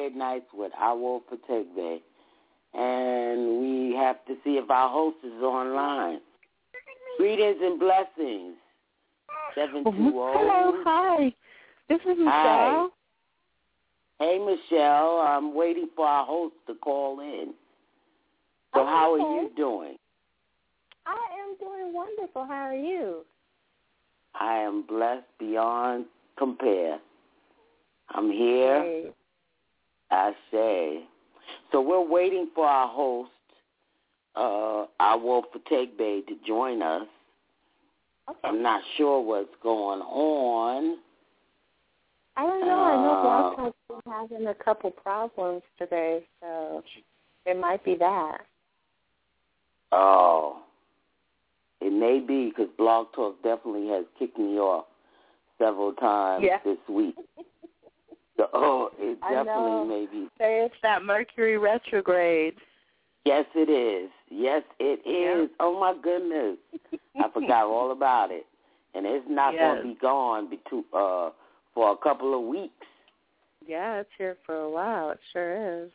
Friday nights with Awo Fategbe. And we have to see if our host is online. Greetings and blessings. 720. Hello, oh. hi. This is Michelle. Hi. Hey, Michelle. I'm waiting for our host to call in. So, Oh, how are you doing? I am doing wonderful. How are you? I am blessed beyond compare. I'm here. Great. I say. So we're waiting for our host, uh, our Wolf bay to join us. Okay. I'm not sure what's going on. I don't know. I know Uh, Blog Talk's been having a couple problems today, so it might be that. Oh, it may be because Blog Talk definitely has kicked me off several times Yeah. this week. So, oh, it definitely may be. Say it's that Mercury retrograde. Yes, it is. Yes, it is. Oh my goodness, I forgot all about it, and it's not going to be gone between, uh, for a couple of weeks. Yeah, it's here for a while. It sure is.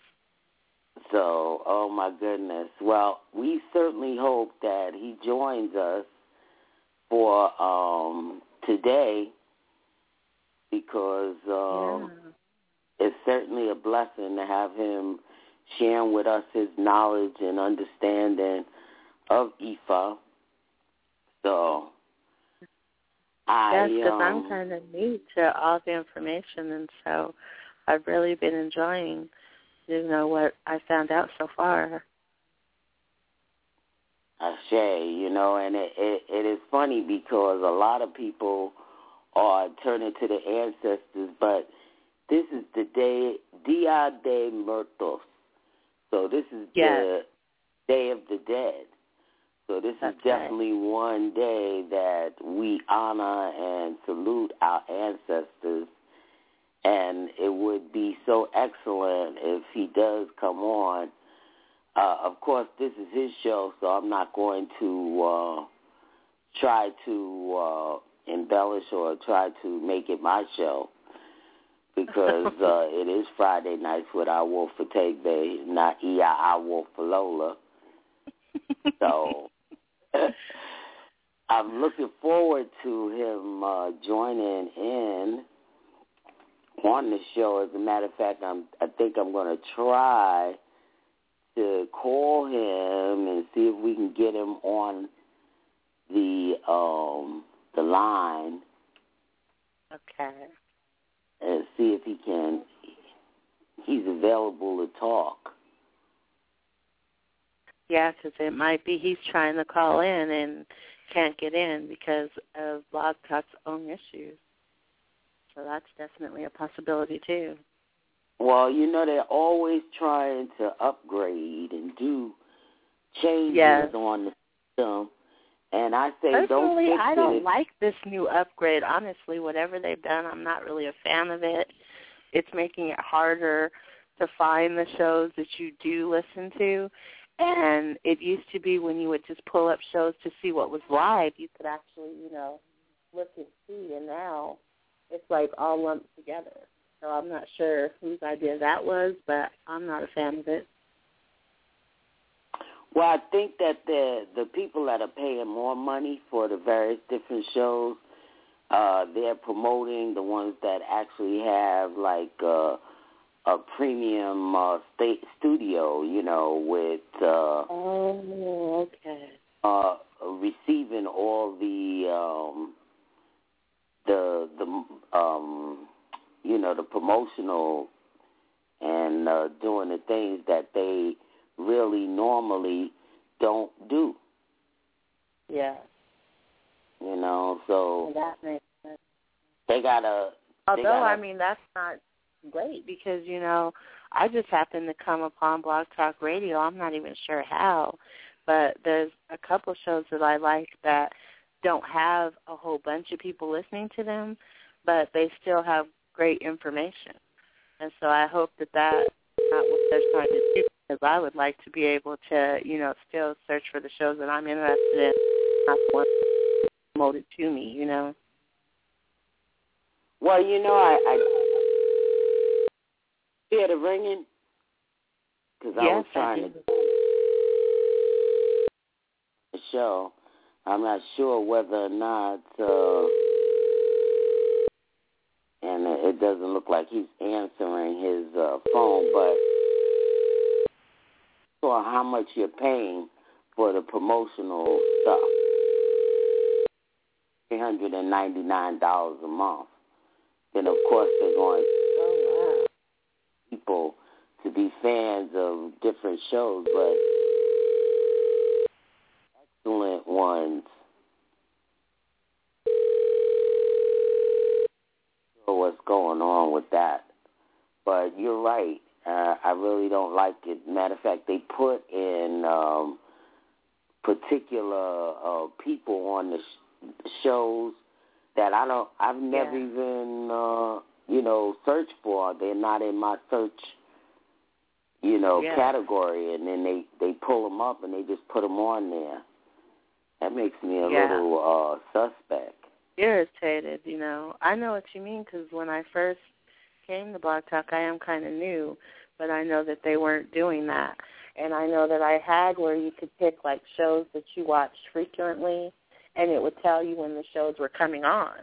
So, oh my goodness. Well, we certainly hope that he joins us for um today because um. It's certainly a blessing to have him sharing with us his knowledge and understanding of Ifa. So I Yes, because um, I'm kind of new to all the information, and so I've really been enjoying, you know, what I found out so far. I say, you know, and it, it it is funny because a lot of people are turning to the ancestors, but this is the day Dia de Muertos. So this is Yes. the Day of the Dead. So this That's is right. definitely one day that we honor and salute our ancestors. And it would be so excellent if he does come on. Uh, of course, this is his show, so I'm not going to uh, try to uh, embellish or try to make it my show because uh, it is Friday nights with Awo Fategbe, not E I I Wolf for Lola. So I'm looking forward to him uh, joining in on the show. As a matter of fact, I'm I think I'm going to try to call him and see if we can get him on the um the line Okay. See if he can he's available to talk. Yeah, because it might be he's trying to call in and can't get in because of Blog Talk's own issues. So that's definitely a possibility too. Well, you know they're always trying to upgrade and do changes Yes. on the system, and I say don't Personally, I don't like this new upgrade. Honestly, whatever they've done, I'm not really a fan of it. It's making it harder to find the shows that you do listen to. And it used to be when you would just pull up shows to see what was live, you could actually, you know, look and see. And now it's like all lumped together. So I'm not sure whose idea that was, but I'm not a fan of it. Well, I think that the the people that are paying more money for the various different shows, uh, they're promoting the ones that actually have like uh, a premium uh, state studio, you know, with uh, Oh, okay. uh, receiving all the um, the the um, you know the promotional and uh, doing the things that they really normally don't do. Yeah. You know, so that makes sense. they gotta. they Although gotta, I mean that's not great because you know I just happened to come upon Blog Talk Radio. I'm not even sure how, but there's a couple shows that I like that don't have a whole bunch of people listening to them, but they still have great information. And so I hope that that's not what they're trying to do because I would like to be able to, you know, still search for the shows that I'm interested in, not the ones promoted to me, you know. Well, you know, I, I hear the ringing because I yes, was trying I to the show. I'm not sure whether or not, uh, and it doesn't look like he's answering his uh, phone, but for how much you're paying for the promotional stuff. Three hundred and ninety nine dollars a month. Then of course they're going Oh people to be fans of different shows, but excellent ones. So what's going on with that? But you're right. Uh, I really don't like it. Matter of fact, they put in um, particular uh, people on the sh- shows that I don't. I've never Yeah. even uh, you know searched for. They're not in my search you know Yeah. category, and then they they pull them up and they just put them on there. That makes me a Yeah. little uh, suspect. irritated, you know. I know what you mean because when I first came to Blog Talk, I am kind of new, but I know that they weren't doing that. And I know that I had where you could pick like shows that you watched frequently, and it would tell you when the shows were coming on.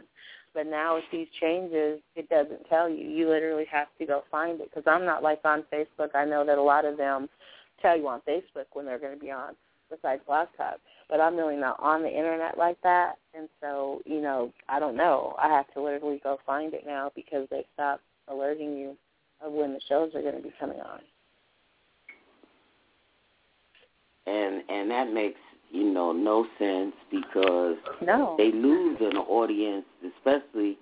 But now with these changes, it doesn't tell you. You literally have to go find it because I'm not like on Facebook. I know that a lot of them tell you on Facebook when they're going to be on, besides Blog Talk but I'm really not on the internet like that, and so you know I don't know. I have to literally go find it now because they stopped alerting you of when the shows are going to be coming on. and and that makes you know no sense because No. they lose an audience, especially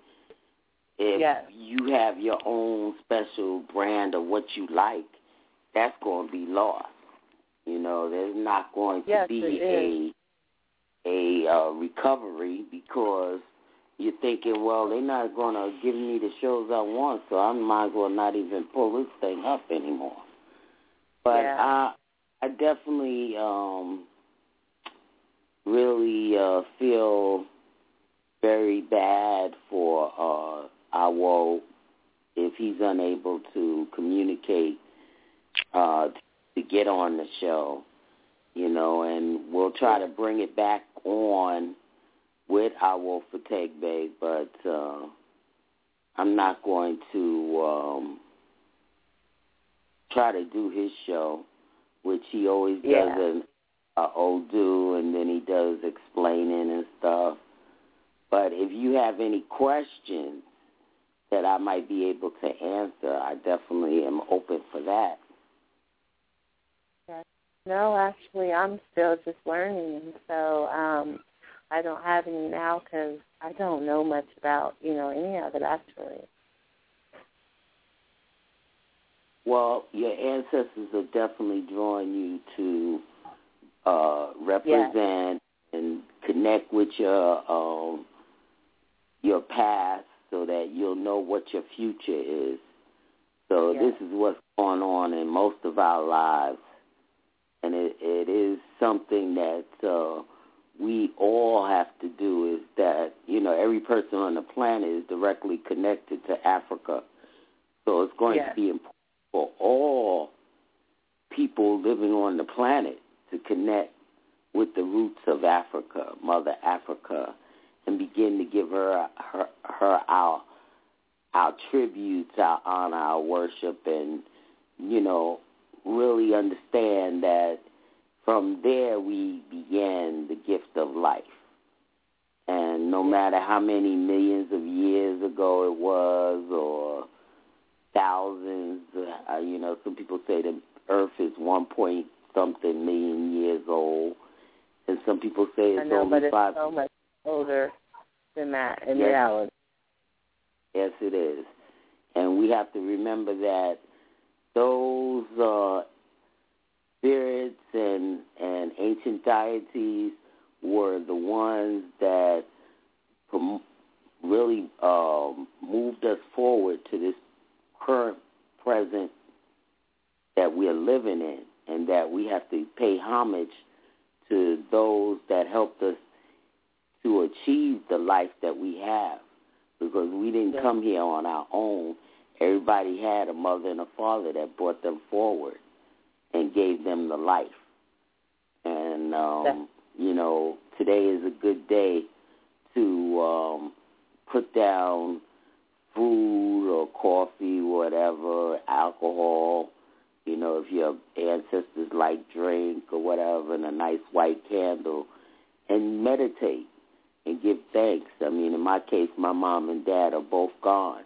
if Yes. you have your own special brand of what you like. That's going to be lost. You know, there's not going to Yes, be a a uh, recovery because you're thinking, well, they're not going to give me the shows I want, so I might as well not even pull this thing up anymore. But Yeah. I I definitely um really uh feel very bad for uh Awo if he's unable to communicate uh to get on the show, you know, and we'll try to bring it back on with Awo Fategbe, but uh I'm not going to um try to do his show, which he always Yeah. does an uh, do, and then he does explaining and stuff. But if you have any questions that I might be able to answer, I definitely am open for that. No, actually, I'm still just learning, so um, I don't have any now because I don't know much about you know any of it actually. Well, your ancestors are definitely drawing you to uh, represent and connect with your um, your past, so that you'll know what your future is. So Yeah. this is what's going on in most of our lives, and it, it is something that uh, we all have to do. Is that you know every person on the planet is directly connected to Africa, so it's going Yes. to be important for all people living on the planet to connect with the roots of Africa, Mother Africa, and begin to give her her, her our our tributes, our honor, our worship, and you know really understand that from there we began the gift of life. And no matter how many millions of years ago it was, or thousands, uh, you know, some people say the Earth is one point something million years old, and some people say I it's know, only but it's five. so much older than that in Yes. reality. Yes, it is. And we have to remember that those uh, spirits and, and ancient deities were the ones that prom- really um, moved us forward to this current present that we're living in, and that we have to pay homage to those that helped us to achieve the life that we have because we didn't Yeah. come here on our own. Everybody had a mother and a father that brought them forward and gave them the life. And um, you know, today is a good day to um, put down food or coffee, whatever, alcohol. You know, if your ancestors like drink or whatever, and a nice white candle, and meditate and give thanks. I mean, in my case, my mom and dad are both gone,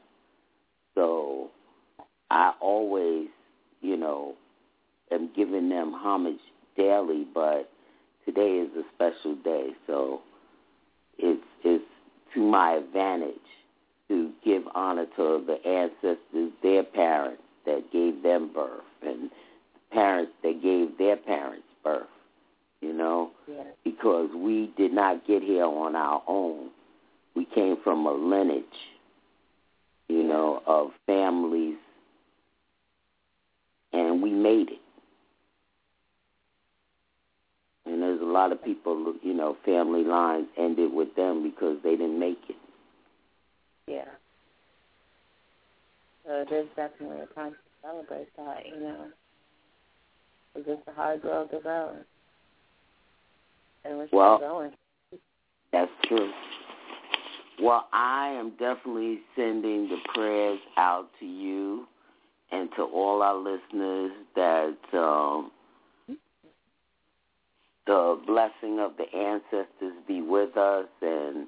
so I always, you know, am giving them homage daily. But today is a special day, so it's it's to my advantage to give honor to the ancestors, their parents that gave them birth, and parents that gave their parents birth. You know, Yeah. because we did not get here on our own. We came from a lineage, you know, of families, and we made it. And there's a lot of people, you know, family lines ended with them because they didn't make it. Yeah. So it is definitely a time to celebrate that, you know. It's a hard road to go. And we're still Well- going. That's true. Well, I am definitely sending the prayers out to you and to all our listeners that um, the blessing of the ancestors be with us and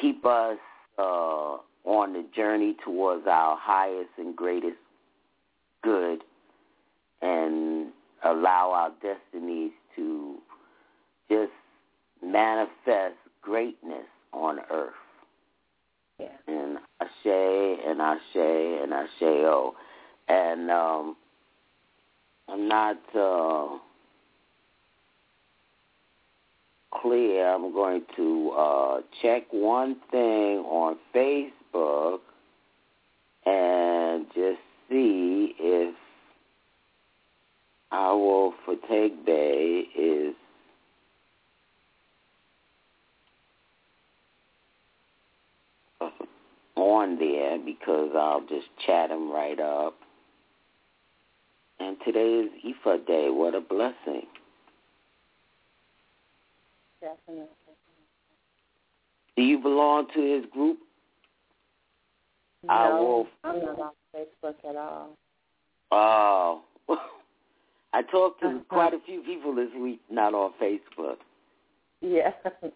keep us uh, on the journey towards our highest and greatest good and allow our destinies to just manifest greatness on earth. Yeah. And Ashe and Ashe and Asheo. And um I'm not uh clear. I'm going to uh check one thing on Facebook and just see if our Fategbe is on there because I'll just chat him right up. And today is Ifa Day. What a blessing. Definitely. Do you belong to his group? I no, will- I'm not on Facebook at all. Oh. I talked to Uh-huh. quite a few people this week not on Facebook. Yeah.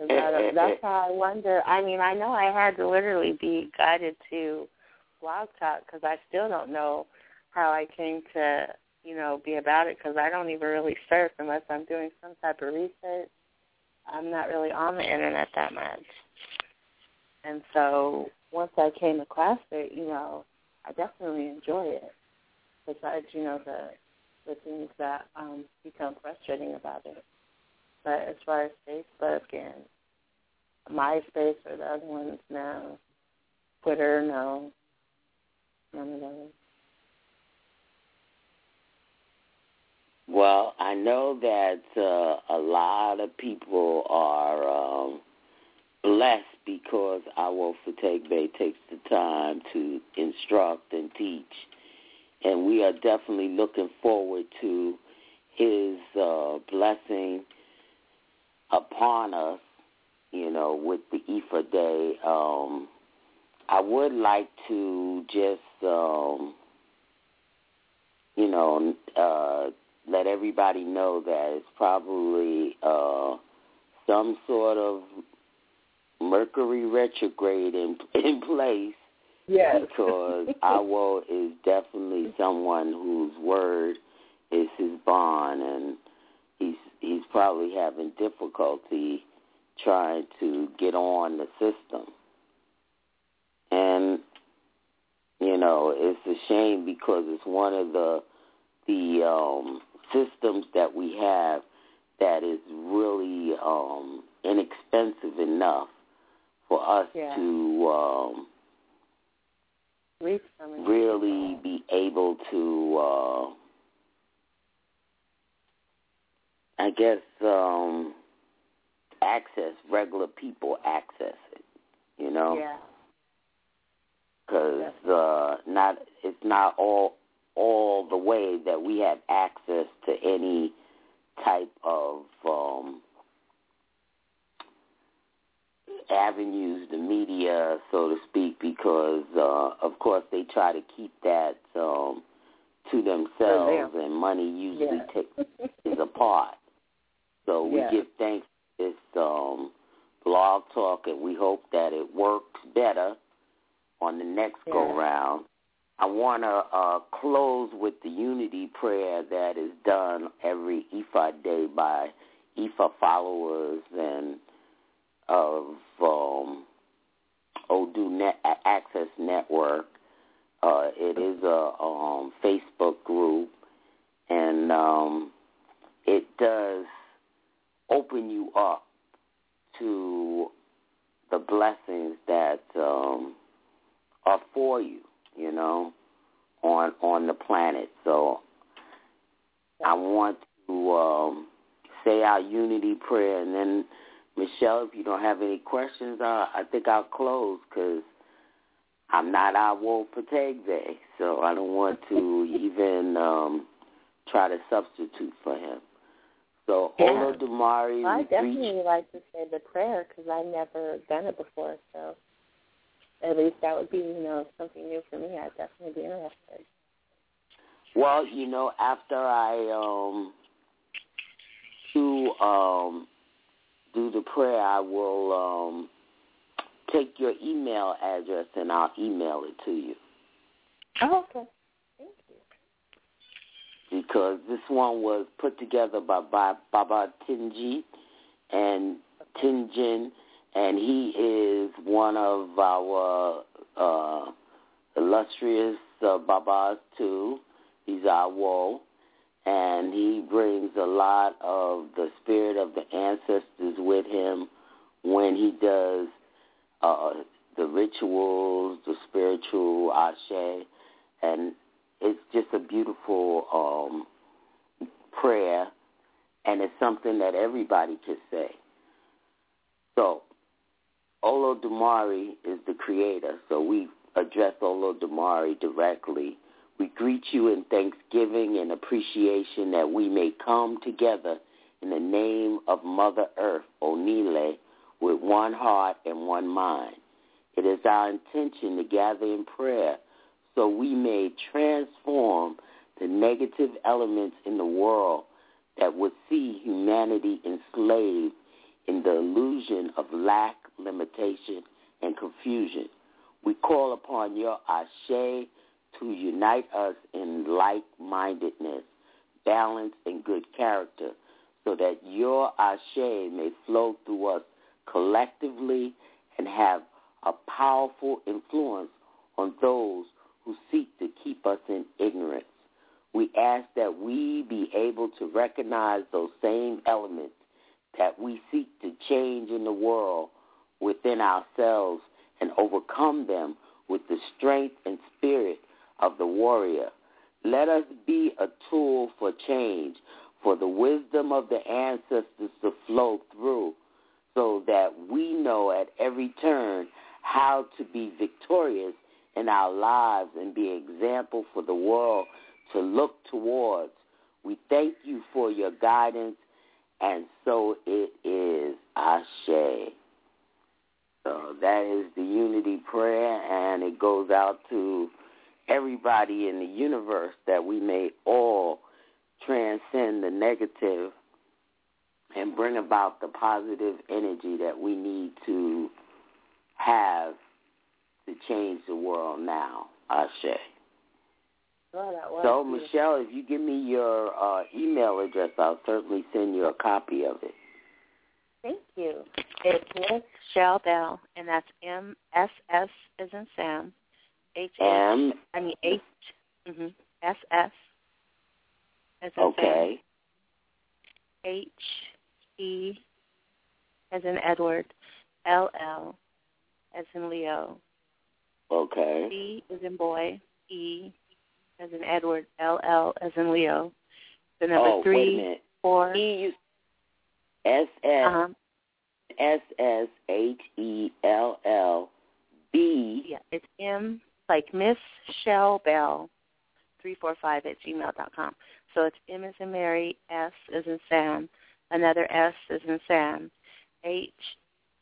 that's how I wonder. I mean, I know I had to literally be guided to Blog Talk because I still don't know how I came to, you know, be about it because I don't even really surf unless I'm doing some type of research. I'm not really on the internet that much. And so once I came across it, you know, I definitely enjoy it. Besides, you know, the the things that um become frustrating about it. But as far as Facebook and MySpace or the other ones, no. Twitter, no. None of those. Well, I know that uh, a lot of people are um, blessed because our Fategbe takes the time to instruct and teach. And we are definitely looking forward to his uh, blessing upon us, you know, with the Ifa Day. Um, I would like to just, um, you know, uh, let everybody know that it's probably uh, some sort of Mercury retrograde in in place Yes. because Awo is definitely someone whose word is his bond, and he's he's probably having difficulty trying to get on the system. And you know, it's a shame because it's one of the the um, systems that we have that is really um, inexpensive enough for us Yeah. to um, Reach so many really people. be able to uh I guess um access regular people access it. You know, Yeah. because uh, not it's not all all the way that we have access to any type of um, avenues, the media, so to speak, because uh, of course they try to keep that um, to themselves, and money usually Yeah. takes is a part. So we Yeah. give thanks to this um, blog talk, and we hope that it works better on the next Yeah. go round. I want to uh, close with the unity prayer that is done every Ifa day by Ifa followers and of um, Odu Net Access Network. Uh, it is a um, Facebook group, and um, it does open you up to the blessings that um, are for you, you know, on on the planet. So I want to um, say our unity prayer, and then Michelle, if you don't have any questions, uh, I think I'll close because I'm not Awo Fategbe, so I don't want to even um, try to substitute for him. So Yeah. Olodumare, Well, I definitely reached like to say the prayer because I've never done it before. So at least that would be, you know, something new for me. I'd definitely be interested. Well, you know, after I um do um do the prayer, I will um take your email address and I'll email it to you Oh, okay. Thank you. because this one was put together by, by Baba Tinji and Tinjin, and he is one of our uh, illustrious uh, Babas too. He's our woe, and he brings a lot of the spirit of the ancestors with him when he does uh, the rituals, the spiritual ashe, and it's just a beautiful um, prayer, and it's something that everybody can say. So, Olodumare is the creator, so we address Olodumare directly. We greet you in thanksgiving and appreciation that we may come together in the name of Mother Earth, Onile, with one heart and one mind. It is our intention to gather in prayer so we may transform the negative elements in the world that would see humanity enslaved in the illusion of lack, limitation, and confusion. We call upon your Ashe to unite us in like-mindedness, balance, and good character so that your Ashe may flow through us collectively and have a powerful influence on those who seek to keep us in ignorance. We ask that we be able to recognize those same elements that we seek to change in the world within ourselves and overcome them with the strength and spirit of the warrior. Let us be a tool for change, for the wisdom of the ancestors to flow through so that we know at every turn how to be victorious in our lives and be an example for the world to look towards. We thank you for your guidance, and so it is Ashe. So that is the unity prayer, and it goes out to everybody in the universe that we may all transcend the negative and bring about the positive energy that we need to have to change the world now. Ashe. Oh, was So. Michelle, if you give me your uh, email address, I'll certainly send you a copy of it. Thank you. It's Miss Shell Bell, and that's M S S as in Sam, H. M. I mean H. Mhm. S S. As in Sam. Okay. H E as in Edward, L L as in Leo, Okay. B as in boy, E as in Edward, L L as in Leo. The number oh, three, wait a minute. four. E S S Uh-huh. S S H E L L B. Yeah, it's M like Miss Shell Bell, three four five at gmail dot com. So it's M as in Mary, S as in Sam, another S as in Sam, H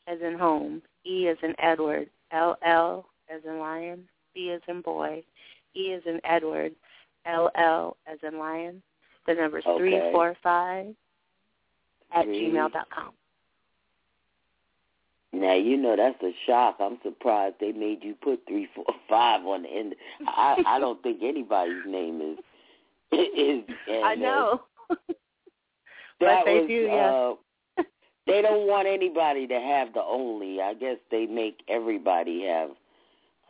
as in home, E as in Edward, L L as in lion, B as in boy, E as in Edward, L L as in lion. The number's Okay. three four five at Three. gmail dot com. Now you know that's a shock. I'm surprised they made you put three, four, five on the end. I I don't think anybody's name is is. and, I uh, know. that but they was, do, yeah. uh, they don't want anybody to have the only. I guess they make everybody have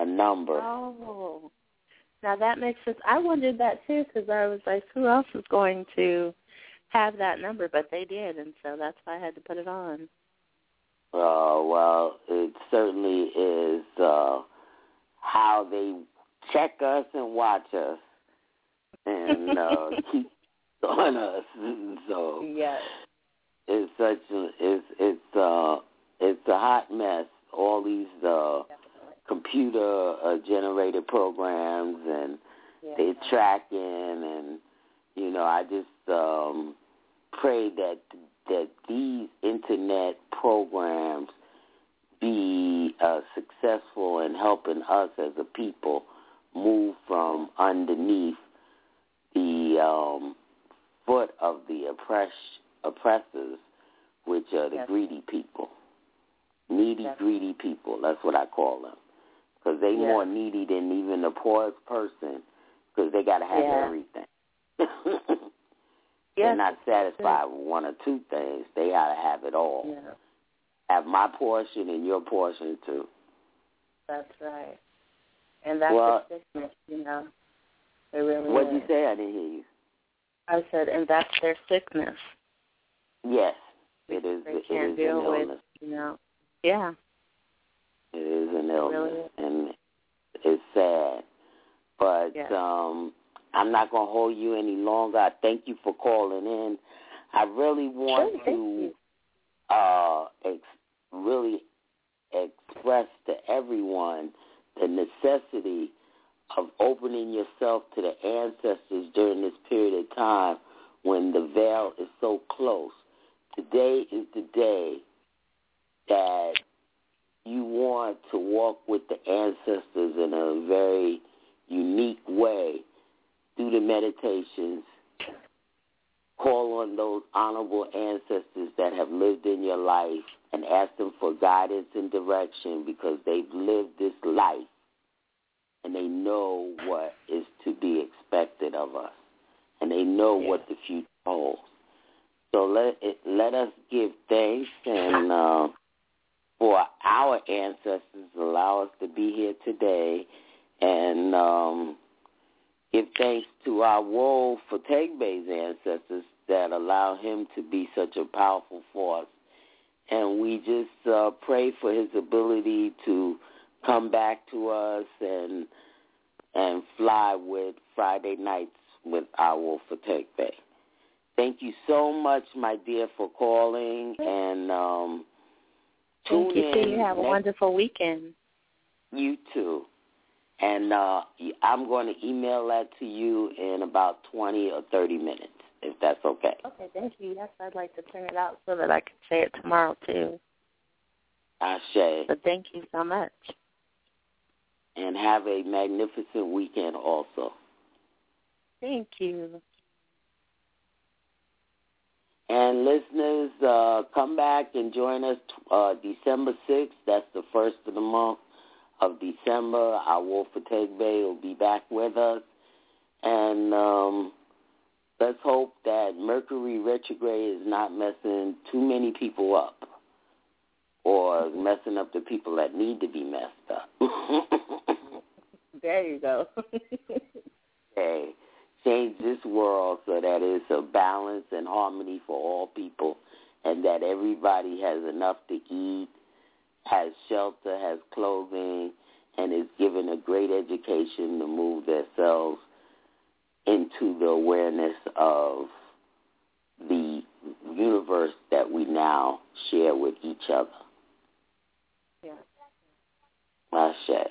a number. Oh, now that makes sense. I wondered that too because I was like, who else is going to have that number? But they did, and so that's why I had to put it on. Uh, well, it certainly is uh, how they check us and watch us and uh, keep on us. So Yes. it's such a it's it's uh it's a hot mess. All these uh, computer uh, generated programs and they're tracking and you know I just um pray that that these internet programs be uh, successful in helping us as a people move from underneath the um, foot of the oppress oppressors, which are the Yes. greedy people, needy, Yes. greedy people. That's what I call them, because they Yes. more needy than even the poorest person, because they got to have Yeah. everything. Yes. They're not satisfied with one or two things. They got to have it all. Yeah, Have my portion and your portion too. that's right. And that's Well- the sickness, you know. It really What'd you say? I didn't hear you. I said, and that's their sickness. Yes, it is. They It can't is deal an with, illness. you know. Yeah. It is an really illness, is. and it's sad. But um, I'm not gonna hold you any longer. I thank you for calling in. I really want Sure, to uh, ex- really express to everyone the necessity of opening yourself to the ancestors during this period of time when the veil is so close. Today is the day that you want to walk with the ancestors in a very unique way through the meditations. Call on those honorable ancestors that have lived in your life and ask them for guidance and direction because they've lived this life and they know what is to be expected of us and they know what the future holds. So let it, let us give thanks and uh, for our ancestors allow us to be here today and um, give thanks to Awo Fategbe's ancestors that allow him to be such a powerful force. And we just uh, pray for his ability to come back to us and and fly with Friday nights with our Wolf for Tegbe. Thank you so much, my dear, for calling and um, Thank tune you. too. in. You have a next- wonderful weekend. you too. And uh, I'm going to email that to you in about 20 or 30 minutes, if that's okay. Okay, thank you. Yes, I'd like to print it out so that I can say it tomorrow too. Ashe. But thank you so much. And have a magnificent weekend also. Thank you. And listeners, uh, come back and join us uh, December 6th. That's the first of the month of December. Awo Fategbe will be back with us. And um, let's hope that Mercury retrograde is not messing too many people up or messing up the people that need to be messed up. There you go. okay. Change this world so that it's a balance and harmony for all people and that everybody has enough to eat, has shelter, has clothing, and is given a great education to move themselves into the awareness of the universe that we now share with each other. Yeah. Ashe.